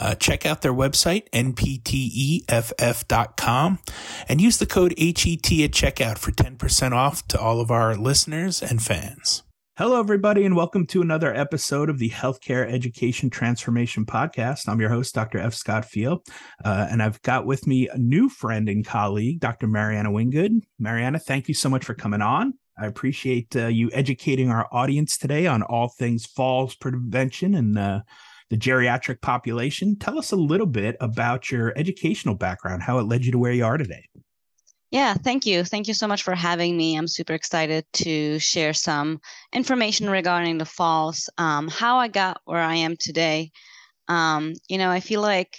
Uh, check out their website, npteff.com, and use the code HET at checkout for 10% off to all of our listeners and fans. Hello, everybody, and welcome to another episode of the Healthcare Education Transformation Podcast. I'm your host, Dr. F. Scott Feil, uh, and I've got with me a new friend and colleague, Dr. Mariana Wingood. Mariana, thank you so much for coming on. I appreciate uh, you educating our audience today on all things falls prevention and uh, the geriatric population. Tell us a little bit about your educational background, how it led you to where you are today. Yeah, thank you. Thank you so much for having me. I'm super excited to share some information regarding the falls, um, how I got where I am today. Um, you know, I feel like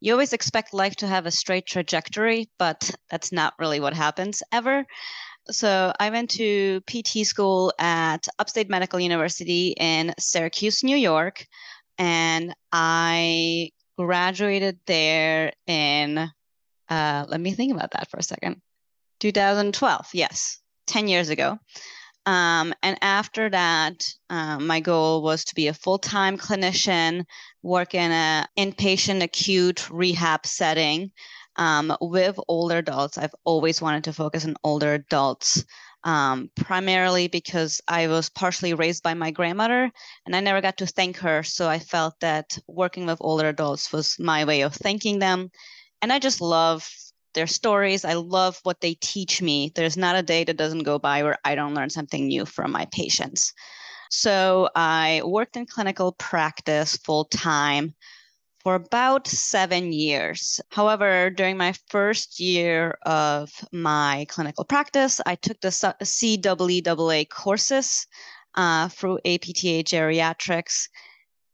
you always expect life to have a straight trajectory, but that's not really what happens ever. So I went to PT school at Upstate Medical University in Syracuse, New York, and I graduated there in uh, let me think about that for a second. 2012, yes, 10 years ago. Um, and after that, um, my goal was to be a full time clinician, work in an inpatient acute rehab setting um, with older adults. I've always wanted to focus on older adults, um, primarily because I was partially raised by my grandmother and I never got to thank her. So I felt that working with older adults was my way of thanking them and I just love their stories. I love what they teach me. There's not a day that doesn't go by where I don't learn something new from my patients. So I worked in clinical practice full time for about seven years. However, during my first year of my clinical practice, I took the CEEAA courses uh, through APTA Geriatrics.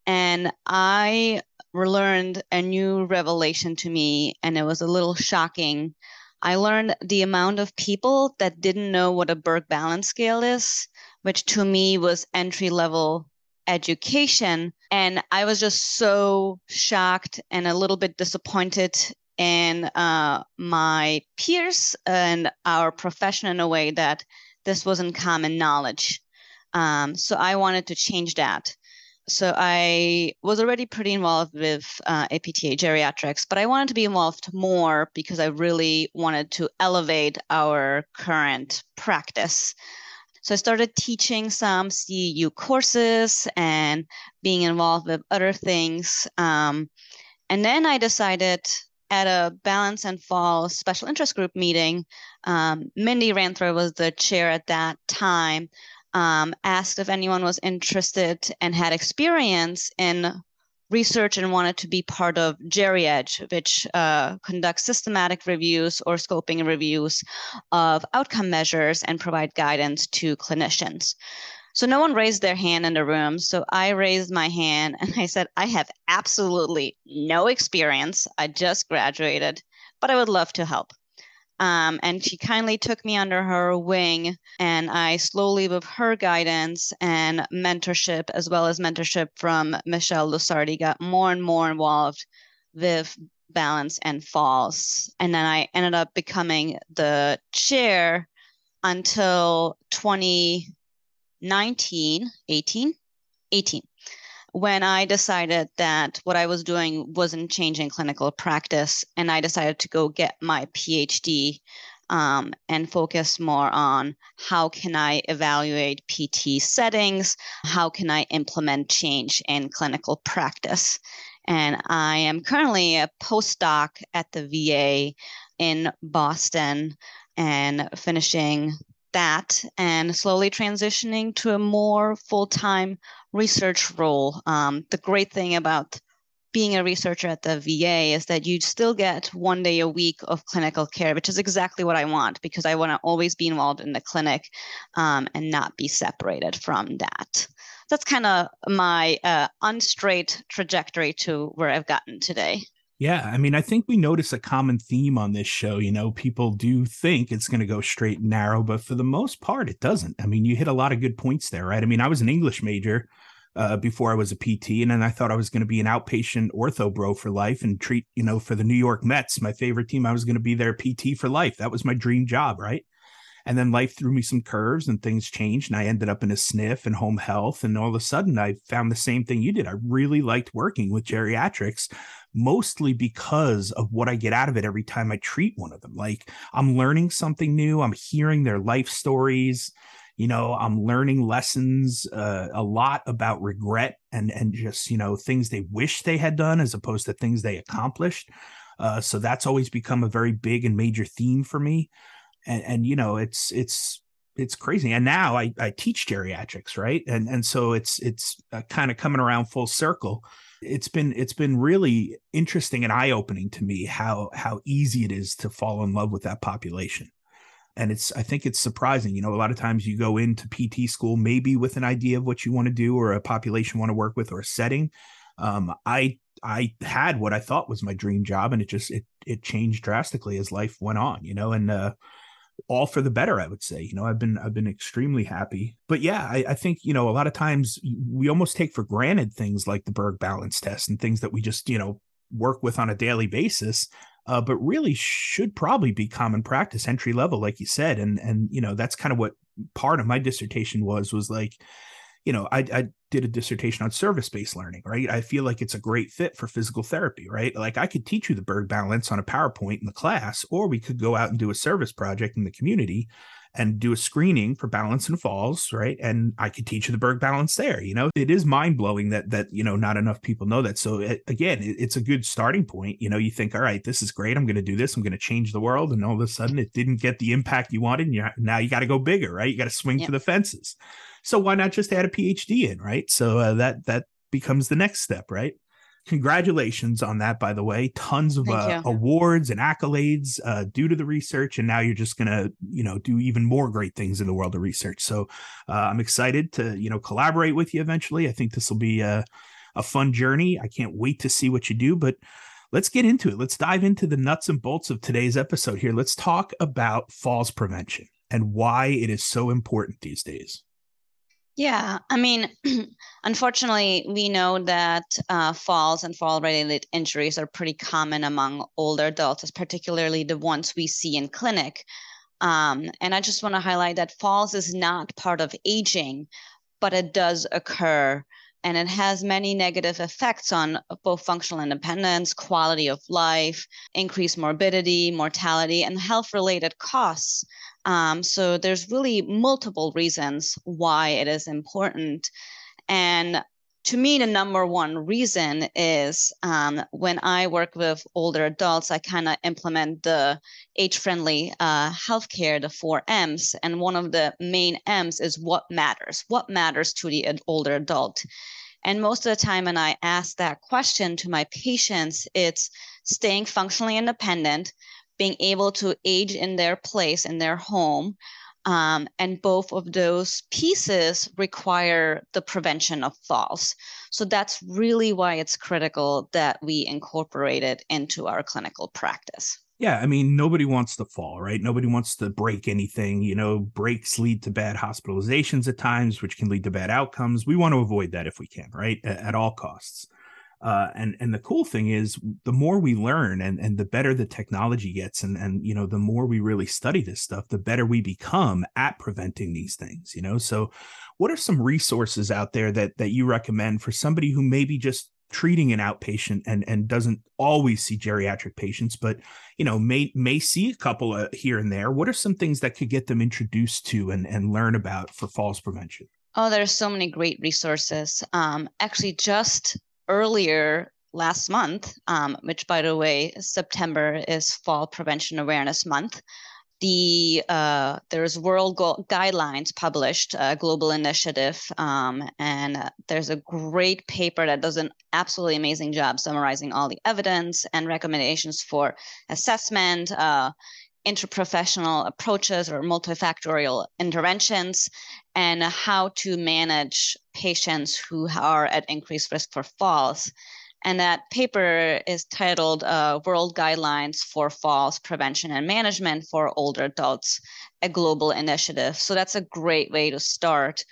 And I learned a new revelation to me, and it was a little shocking. I learned the amount of people that didn't know what a Berg balance scale is, which to me was entry level education. And I was just so shocked and a little bit disappointed in uh, my peers and our profession in a way that this wasn't common knowledge. Um, so I wanted to change that so I was already pretty involved with uh, APTA geriatrics, but I wanted to be involved more because I really wanted to elevate our current practice. So I started teaching some CEU courses and being involved with other things. Um, and then I decided at a Balance and Fall special interest group meeting, um, Mindy Renfro was the chair at that time um, asked if anyone was interested and had experience in research and wanted to be part of GeriEdge, which uh, conducts systematic reviews or scoping reviews of outcome measures and provide guidance to clinicians. So no one raised their hand in the room. So I raised my hand and I said, I have absolutely no experience. I just graduated, but I would love to help. Um, and she kindly took me under her wing, and I slowly, with her guidance and mentorship, as well as mentorship from Michelle Lusardi, got more and more involved with balance and falls. And then I ended up becoming the chair until 2019, 18, 18 when I decided that what I was doing wasn't changing clinical practice, and I decided to go get my PhD um, and focus more on how can I evaluate PT settings, how can I implement change in clinical practice. And I am currently a postdoc at the VA in Boston and finishing that and slowly transitioning to a more full time research role. Um, the great thing about being a researcher at the VA is that you still get one day a week of clinical care, which is exactly what I want because I want to always be involved in the clinic um, and not be separated from that. That's kind of my uh, unstraight trajectory to where I've gotten today. Yeah, I mean, I think we notice a common theme on this show. You know, people do think it's going to go straight and narrow, but for the most part, it doesn't. I mean, you hit a lot of good points there, right? I mean, I was an English major uh, before I was a PT, and then I thought I was going to be an outpatient ortho bro for life and treat, you know, for the New York Mets, my favorite team. I was going to be their PT for life. That was my dream job, right? And then life threw me some curves and things changed. And I ended up in a sniff and home health. And all of a sudden, I found the same thing you did. I really liked working with geriatrics, mostly because of what I get out of it every time I treat one of them. Like I'm learning something new, I'm hearing their life stories. You know, I'm learning lessons uh, a lot about regret and and just you know things they wish they had done as opposed to things they accomplished. Uh, so that's always become a very big and major theme for me and, and you know it's it's it's crazy. And now i i teach geriatrics right? And and so it's it's uh, kind of coming around full circle. It's been it's been really interesting and eye-opening to me how how easy it is to fall in love with that population. And it's i think it's surprising. You know a lot of times you go into pt school maybe with an idea of what you want to do or a population want to work with or a setting. Um, i i had what i thought was my dream job and it just it it changed drastically as life went on you know? And uh all for the better i would say. You know i've been i've been extremely happy. But yeah I, I, think you know a lot of times we almost take for granted things like the berg balance test and things that we just you know work with on a daily basis uh, but really should probably be common practice entry level like you said. And and you know that's kind of what part of my dissertation was was like you know, I, I did a dissertation on service based learning, right? I feel like it's a great fit for physical therapy, right? Like I could teach you the Berg balance on a PowerPoint in the class, or we could go out and do a service project in the community and do a screening for balance and falls, right? And I could teach you the Berg balance there. You know, it is mind blowing that that you know not enough people know that. So it, again, it, it's a good starting point. You know, you think, all right, this is great. I'm going to do this. I'm going to change the world, and all of a sudden, it didn't get the impact you wanted. And now you got to go bigger, right? You got to swing yep. for the fences. So why not just add a PhD in, right? So uh, that that becomes the next step, right? Congratulations on that, by the way. Tons of uh, awards and accolades uh, due to the research, and now you're just gonna, you know, do even more great things in the world of research. So uh, I'm excited to, you know, collaborate with you eventually. I think this will be a, a fun journey. I can't wait to see what you do, but let's get into it. Let's dive into the nuts and bolts of today's episode here. Let's talk about falls prevention and why it is so important these days. Yeah, I mean, unfortunately, we know that uh, falls and fall related injuries are pretty common among older adults, particularly the ones we see in clinic. Um, and I just want to highlight that falls is not part of aging, but it does occur and it has many negative effects on both functional independence, quality of life, increased morbidity, mortality, and health related costs. Um, so there's really multiple reasons why it is important. And to me, the number one reason is um, when I work with older adults, I kind of implement the age friendly uh, healthcare, the four M's. And one of the main M's is what matters. What matters to the older adult? And most of the time, when I ask that question to my patients, it's staying functionally independent, being able to age in their place in their home. Um, and both of those pieces require the prevention of falls. So that's really why it's critical that we incorporate it into our clinical practice. Yeah, I mean, nobody wants to fall, right? Nobody wants to break anything. You know, breaks lead to bad hospitalizations at times, which can lead to bad outcomes. We want to avoid that if we can, right? At, at all costs. Uh, and and the cool thing is the more we learn and and the better the technology gets and and you know the more we really study this stuff the better we become at preventing these things you know? So what are some resources out there that that you recommend for somebody who maybe just treating an outpatient and and doesn't always see geriatric patients but you know may may see a couple of here and there? What are some things that could get them introduced to and and learn about for falls prevention? Oh there's so many great resources. Um, actually just earlier last month, um, which, by the way, September is Fall Prevention Awareness Month. The uh, there's world go- guidelines published, a global initiative, um, and there's a great paper that does an absolutely amazing job summarizing all the evidence and recommendations for assessment, uh, interprofessional approaches or multifactorial interventions and how to manage patients who are at increased risk for falls. And that paper is titled uh, World Guidelines for Falls Prevention and Management for Older Adults, a Global Initiative. So that's a great way to start.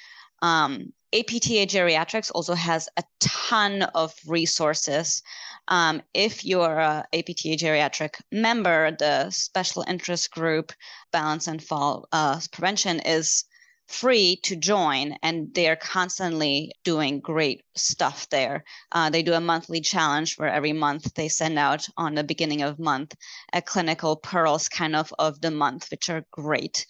Um, APTA Geriatrics also has a ton of resources. Um, if you're a APTA Geriatric member, the special interest group Balance and Fall uh, Prevention is free to join and they're constantly doing great stuff there uh, they do a monthly challenge where every month they send out on the beginning of month a clinical pearls kind of of the month which are great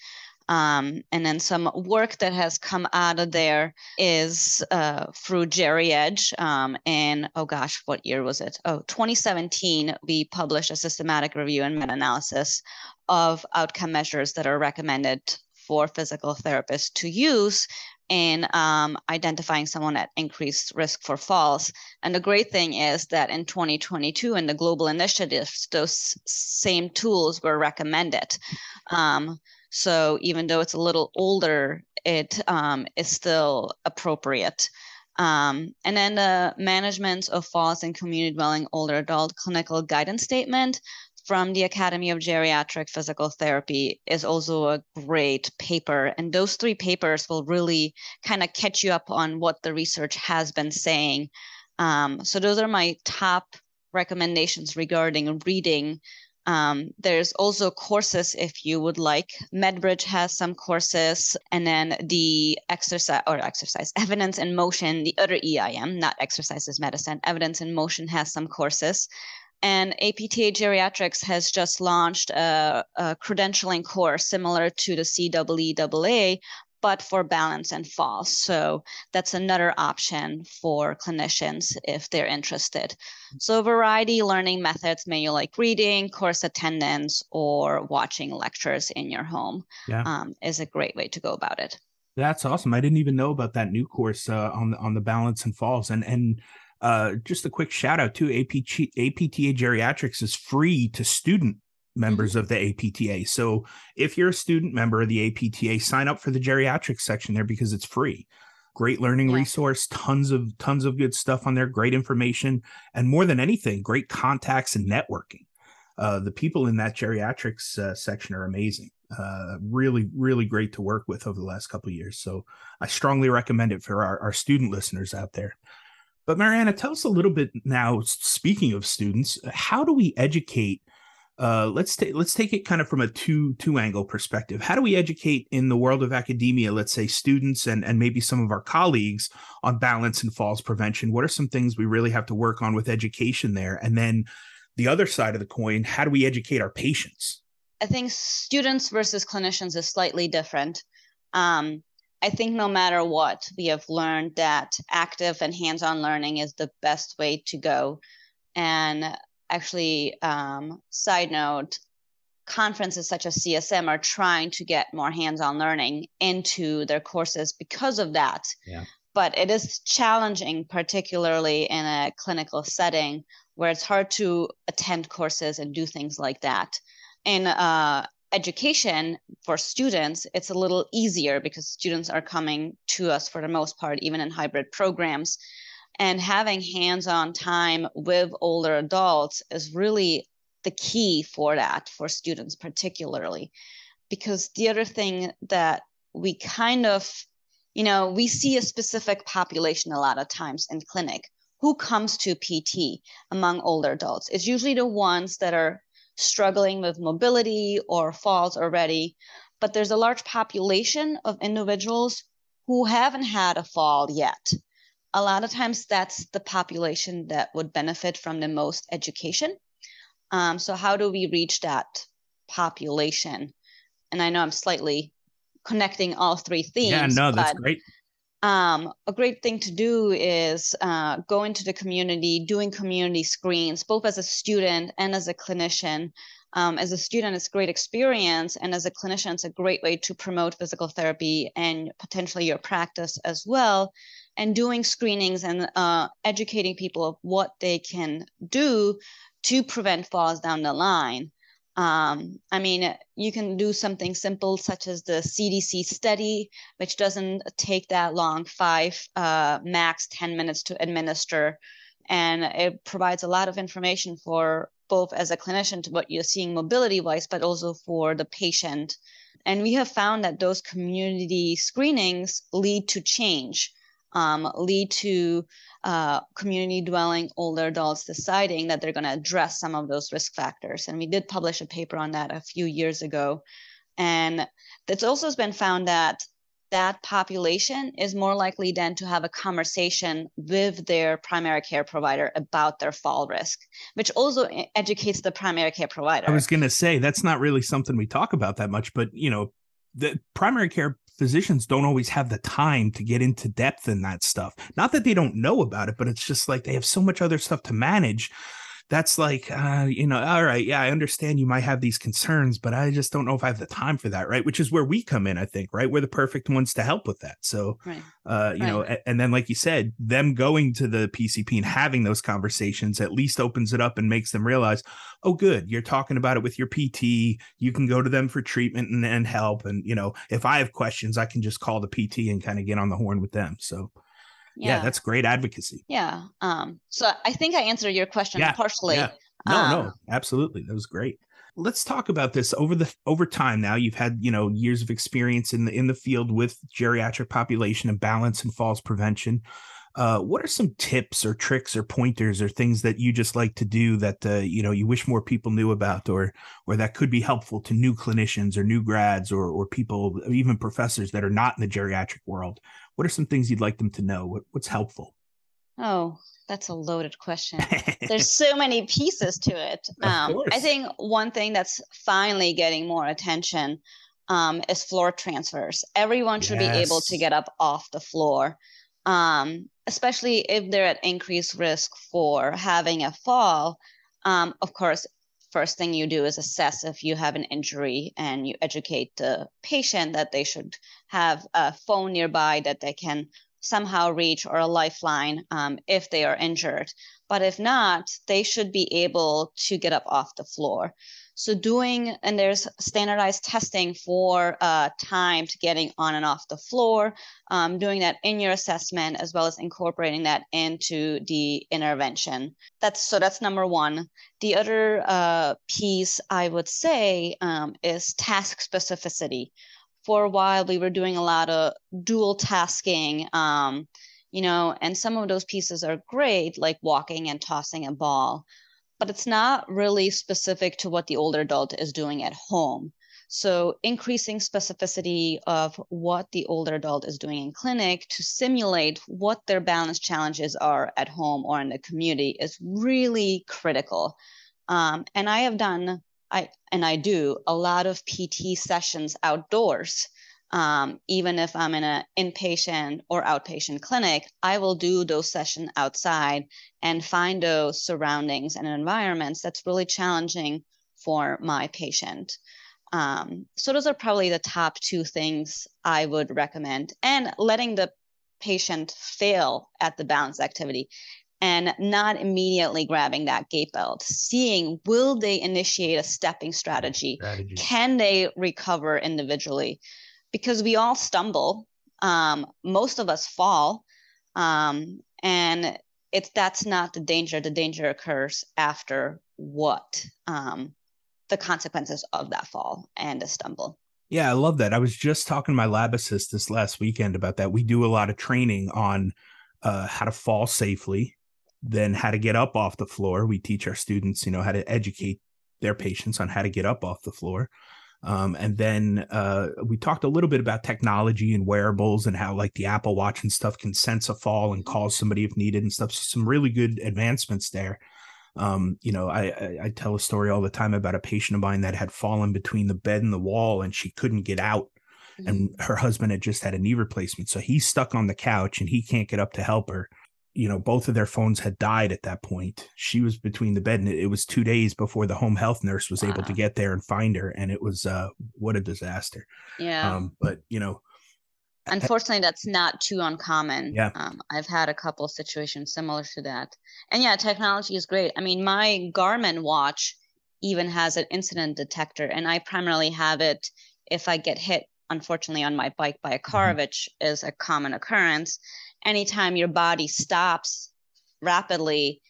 um, and then some work that has come out of there is uh, through GeriEdge. Um, and oh gosh, what year was it? Oh, 2017, we published a systematic review and meta analysis of outcome measures that are recommended for physical therapists to use in um, identifying someone at increased risk for falls. And the great thing is that in 2022, in the global initiatives, those same tools were recommended. Um, so even though it's a little older, it um, is still appropriate. Um, and then the management of falls in community dwelling older adult clinical guidance statement from the Academy of Geriatric Physical Therapy is also a great paper. And those three papers will really kind of catch you up on what the research has been saying. Um, so, those are my top recommendations regarding reading. Um, there's also courses if you would like. MedBridge has some courses, and then the exercise or exercise evidence in motion, the other EIM, not exercises medicine, evidence in motion has some courses. And APTA Geriatrics has just launched a, a credentialing course similar to the CEEAA, but for balance and falls. So that's another option for clinicians if they're interested. So variety learning methods, may you like reading, course attendance, or watching lectures in your home yeah. um, is a great way to go about it. That's awesome. I didn't even know about that new course uh, on the, on the balance and falls. And and uh, just a quick shout out to APT, APTA Geriatrics is free to student members mm-hmm. of the APTA. So if you're a student member of the APTA, sign up for the geriatrics section there because it's free. Great learning yeah. resource, tons of tons of good stuff on there, great information, and more than anything, great contacts and networking. Uh, the people in that geriatrics uh, section are amazing. Uh, really, really great to work with over the last couple years. So I strongly recommend it for our, our student listeners out there. But Mariana, tell us a little bit now. Speaking of students, how do we educate? Uh, let's take let's take it kind of from a two two angle perspective. How do we educate in the world of academia? Let's say students and and maybe some of our colleagues on balance and falls prevention. What are some things we really have to work on with education there? And then the other side of the coin, how do we educate our patients? I think students versus clinicians is slightly different. Um, I think no matter what, we have learned that active and hands on learning is the best way to go. And actually, um, side note, conferences such as CSM are trying to get more hands on learning into their courses because of that. Yeah. But it is challenging, particularly in a clinical setting where it's hard to attend courses and do things like that. In uh, education for students, it's a little easier because students are coming to us for the most part, even in hybrid programs. And having hands on time with older adults is really the key for that, for students particularly. Because the other thing that we kind of, you know, we see a specific population a lot of times in clinic who comes to PT among older adults. It's usually the ones that are struggling with mobility or falls already, but there's a large population of individuals who haven't had a fall yet. A lot of times, that's the population that would benefit from the most education. Um, so, how do we reach that population? And I know I'm slightly connecting all three themes. Yeah, no, that's great um, a great thing to do is uh, go into the community, doing community screens, both as a student and as a clinician. Um, as a student, it's a great experience, and as a clinician, it's a great way to promote physical therapy and potentially your practice as well. And doing screenings and uh, educating people of what they can do to prevent falls down the line. Um, I mean, you can do something simple such as the CDC STEADI, which doesn't take that long, five uh, max 10 minutes to administer. and it provides a lot of information for both as a clinician to what you're seeing mobility wise, but also for the patient. And we have found that those community screenings lead to change, um, lead to uh, community dwelling older adults deciding that they're going to address some of those risk factors. And we did publish a paper on that a few years ago. And it's also been found that that population is more likely then to have a conversation with their primary care provider about their fall risk, which also educates the primary care provider. I was going to say that's not really something we talk about that much, but you know, the primary care physicians don't always have the time to get into depth in that stuff. Not that they don't know about it, but it's just like they have so much other stuff to manage that's like uh, you know all right yeah i understand you might have these concerns but i just don't know if i have the time for that right which is where we come in i think right we're the perfect ones to help with that so right. uh, you right. know and then like you said them going to the pcp and having those conversations at least opens it up and makes them realize oh good you're talking about it with your pt you can go to them for treatment and, and help and you know if i have questions i can just call the pt and kind of get on the horn with them so yeah. yeah. that's great advocacy yeah um so i think i answered your question yeah, partially yeah. no um, no absolutely that was great let's talk about this over the over time now you've had you know years of experience in the in the field with geriatric population and balance and falls prevention uh, what are some tips or tricks or pointers or things that you just like to do that uh, you know you wish more people knew about or or that could be helpful to new clinicians or new grads or or people even professors that are not in the geriatric world? What are some things you'd like them to know? What, what's helpful? Oh that's a loaded question. There's so many pieces to it. Um, i think one thing that's finally getting more attention um, is floor transfers. Everyone should yes. be able to get up off the floor um, especially if they're at increased risk for having a fall. Um, of course, first thing you do is assess if you have an injury and you educate the patient that they should have a phone nearby that they can somehow reach or a lifeline um, if they are injured. But if not, they should be able to get up off the floor. So doing, and there's standardized testing for uh, time to getting on and off the floor, um, doing that in your assessment, as well as incorporating that into the intervention. That's so that's number one. The other uh, piece I would say um, is task specificity. For a while, we were doing a lot of dual tasking. Um, you know, and some of those pieces are great, like walking and tossing a ball but it's not really specific to what the older adult is doing at home. So, increasing specificity of what the older adult is doing in clinic to simulate what their balance challenges are at home or in the community is really critical. Um, and I have done, I and I do a lot of PT sessions outdoors um, even if I'm in an inpatient or outpatient clinic, I will do those sessions outside and find those surroundings and environments that's really challenging for my patient. Um, so those are probably the top two things I would recommend, and letting the patient fail at the balance activity and not immediately grabbing that gait belt, seeing will they initiate a stepping strategy? strategy. Can they recover individually? Because we all stumble. Um, most of us fall. Um, and it's that's not the danger. The danger occurs after what um, the consequences of that fall and the stumble. Yeah, I love that. I was just talking to my lab assist this last weekend about that. We do a lot of training on uh, how to fall safely, then how to get up off the floor. We teach our students, you know, how to educate their patients on how to get up off the floor. Um, and then uh, we talked a little bit about technology and wearables and how like the Apple Watch and stuff can sense a fall and call somebody if needed and stuff. So some really good advancements there. Um, you know, I, I, I tell a story all the time about a patient of mine that had fallen between the bed and the wall and she couldn't get out. And mm. her husband had just had a knee replacement. So he's stuck on the couch and he can't get up to help her you know both of their phones had died at that point. She was between the bed and it, was two days before the home health nurse was wow. able to get there and find her and it was uh what a disaster. Yeah. Um but you know unfortunately that's not too uncommon. Yeah. Um, i've had a couple of situations similar to that. And yeah technology is great. I mean my garmin watch even has an incident detector and i primarily have it if i get hit unfortunately on my bike by a car mm-hmm. which is a common occurrence anytime your body stops rapidly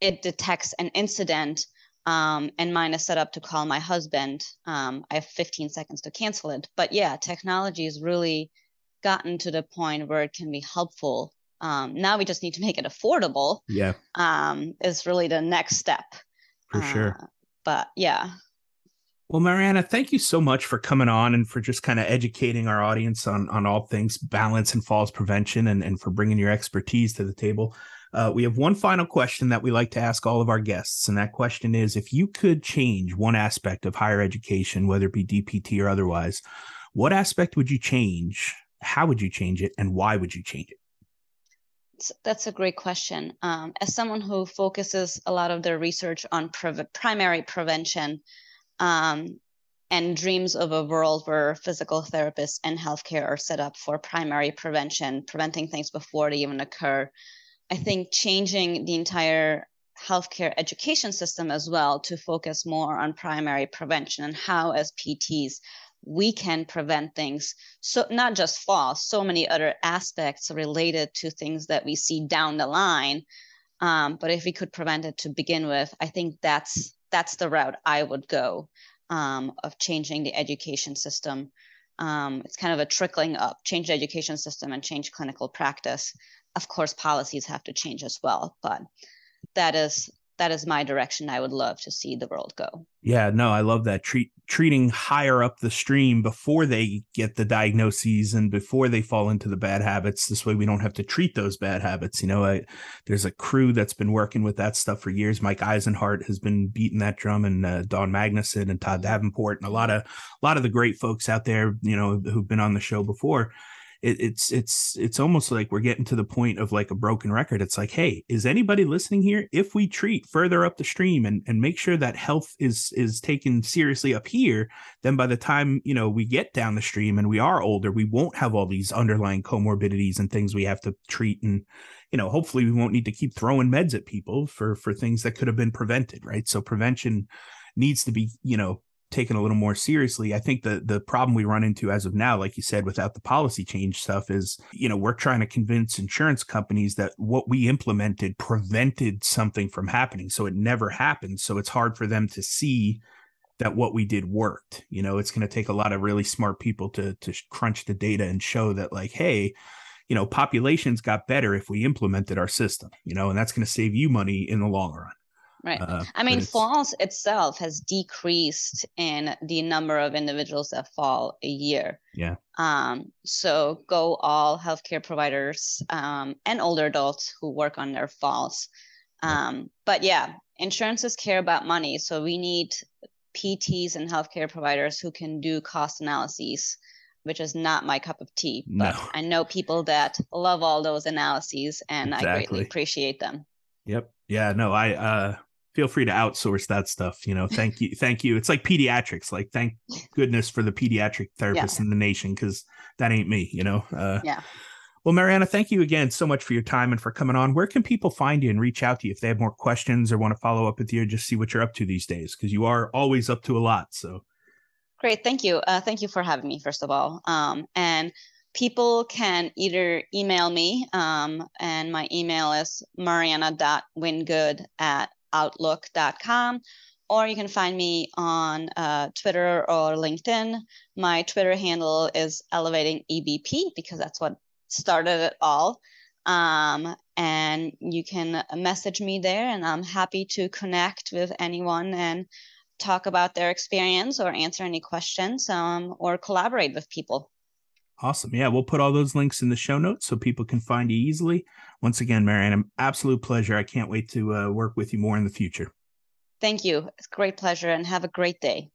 it detects an incident um, and mine is set up to call my husband. Um, I have 15 seconds to cancel it. But yeah, technology has really gotten to the point where it can be helpful. Um, now we just need to make it affordable. Yeah. Um, is really the next step. For sure. Uh, but yeah. Well, Mariana, thank you so much for coming on and for just kind of educating our audience on on all things balance and falls prevention and, and for bringing your expertise to the table. Uh, we have one final question that we like to ask all of our guests. And that question is if you could change one aspect of higher education, whether it be DPT or otherwise, what aspect would you change? How would you change it? And why would you change it? That's a great question. Um, as someone who focuses a lot of their research on pre- primary prevention um, and dreams of a world where physical therapists and healthcare are set up for primary prevention, preventing things before they even occur, I think changing the entire healthcare education system as well to focus more on primary prevention and how, as PTs, we can prevent things. So, not just falls, so many other aspects related to things that we see down the line. Um, but if we could prevent it to begin with, I think that's that's the route I would go um, of changing the education system. Um, it's kind of a trickling up, change the education system and change clinical practice of course policies have to change as well but that is that is my direction. I would love to see the world go. Yeah no i love that. Treat treating higher up the stream before they get the diagnoses and before they fall into the bad habits. This way we don't have to treat those bad habits. You know I, there's a crew that's been working with that stuff for years. Mike eisenhart has been beating that drum and uh, Dawn Magnusson and todd davenport and a lot of a lot of the great folks out there you know who've been on the show before it, it's it's it's almost like we're getting to the point of like a broken record. It's like hey is anybody listening here? If we treat further up the stream and and make sure that health is is taken seriously up here then by the time you know we get down the stream and we are older we won't have all these underlying comorbidities and things we have to treat and you know hopefully we won't need to keep throwing meds at people for for things that could have been prevented right? So prevention needs to be you know taken a little more seriously. I think the the problem we run into as of now, like you said, without the policy change stuff, is you know we're trying to convince insurance companies that what we implemented prevented something from happening, so it never happened. So it's hard for them to see that what we did worked. You know, it's going to take a lot of really smart people to to crunch the data and show that like, hey. You know, populations got better if we implemented our system, you know, and that's going to save you money in the long run. Right. Uh, I mean, falls itself has decreased in the number of individuals that fall a year. Yeah. Um, so go all healthcare providers um, and older adults who work on their falls. Um, yeah. But yeah, insurances care about money. So we need PTs and healthcare providers who can do cost analyses, which is not my cup of tea. But no. I know people that love all those analyses and exactly. I greatly appreciate them. Yep. Yeah, no, I uh feel free to outsource that stuff. You know, thank you, thank you. It's like pediatrics. Like, thank goodness for the pediatric therapists yeah. in the nation because that ain't me. You know. Uh, yeah. Well, Mariana, thank you again so much for your time and for coming on. Where can people find you and reach out to you if they have more questions or want to follow up with you or just see what you're up to these days? Because you are always up to a lot. So. Great, thank you. Uh, thank you for having me, first of all. Um, and people can either email me, um, and my email is mariana.wingood at outlook.com or you can find me on uh, Twitter or LinkedIn. My Twitter handle is elevating EBP because that's what started it all. Um, and you can message me there, and I'm happy to connect with anyone and talk about their experience or answer any questions um, or collaborate with people. Awesome. Yeah, we'll put all those links in the show notes so people can find you easily. Once again, Marianne, an absolute pleasure. I can't wait to uh, work with you more in the future. Thank you. It's a great pleasure and have a great day.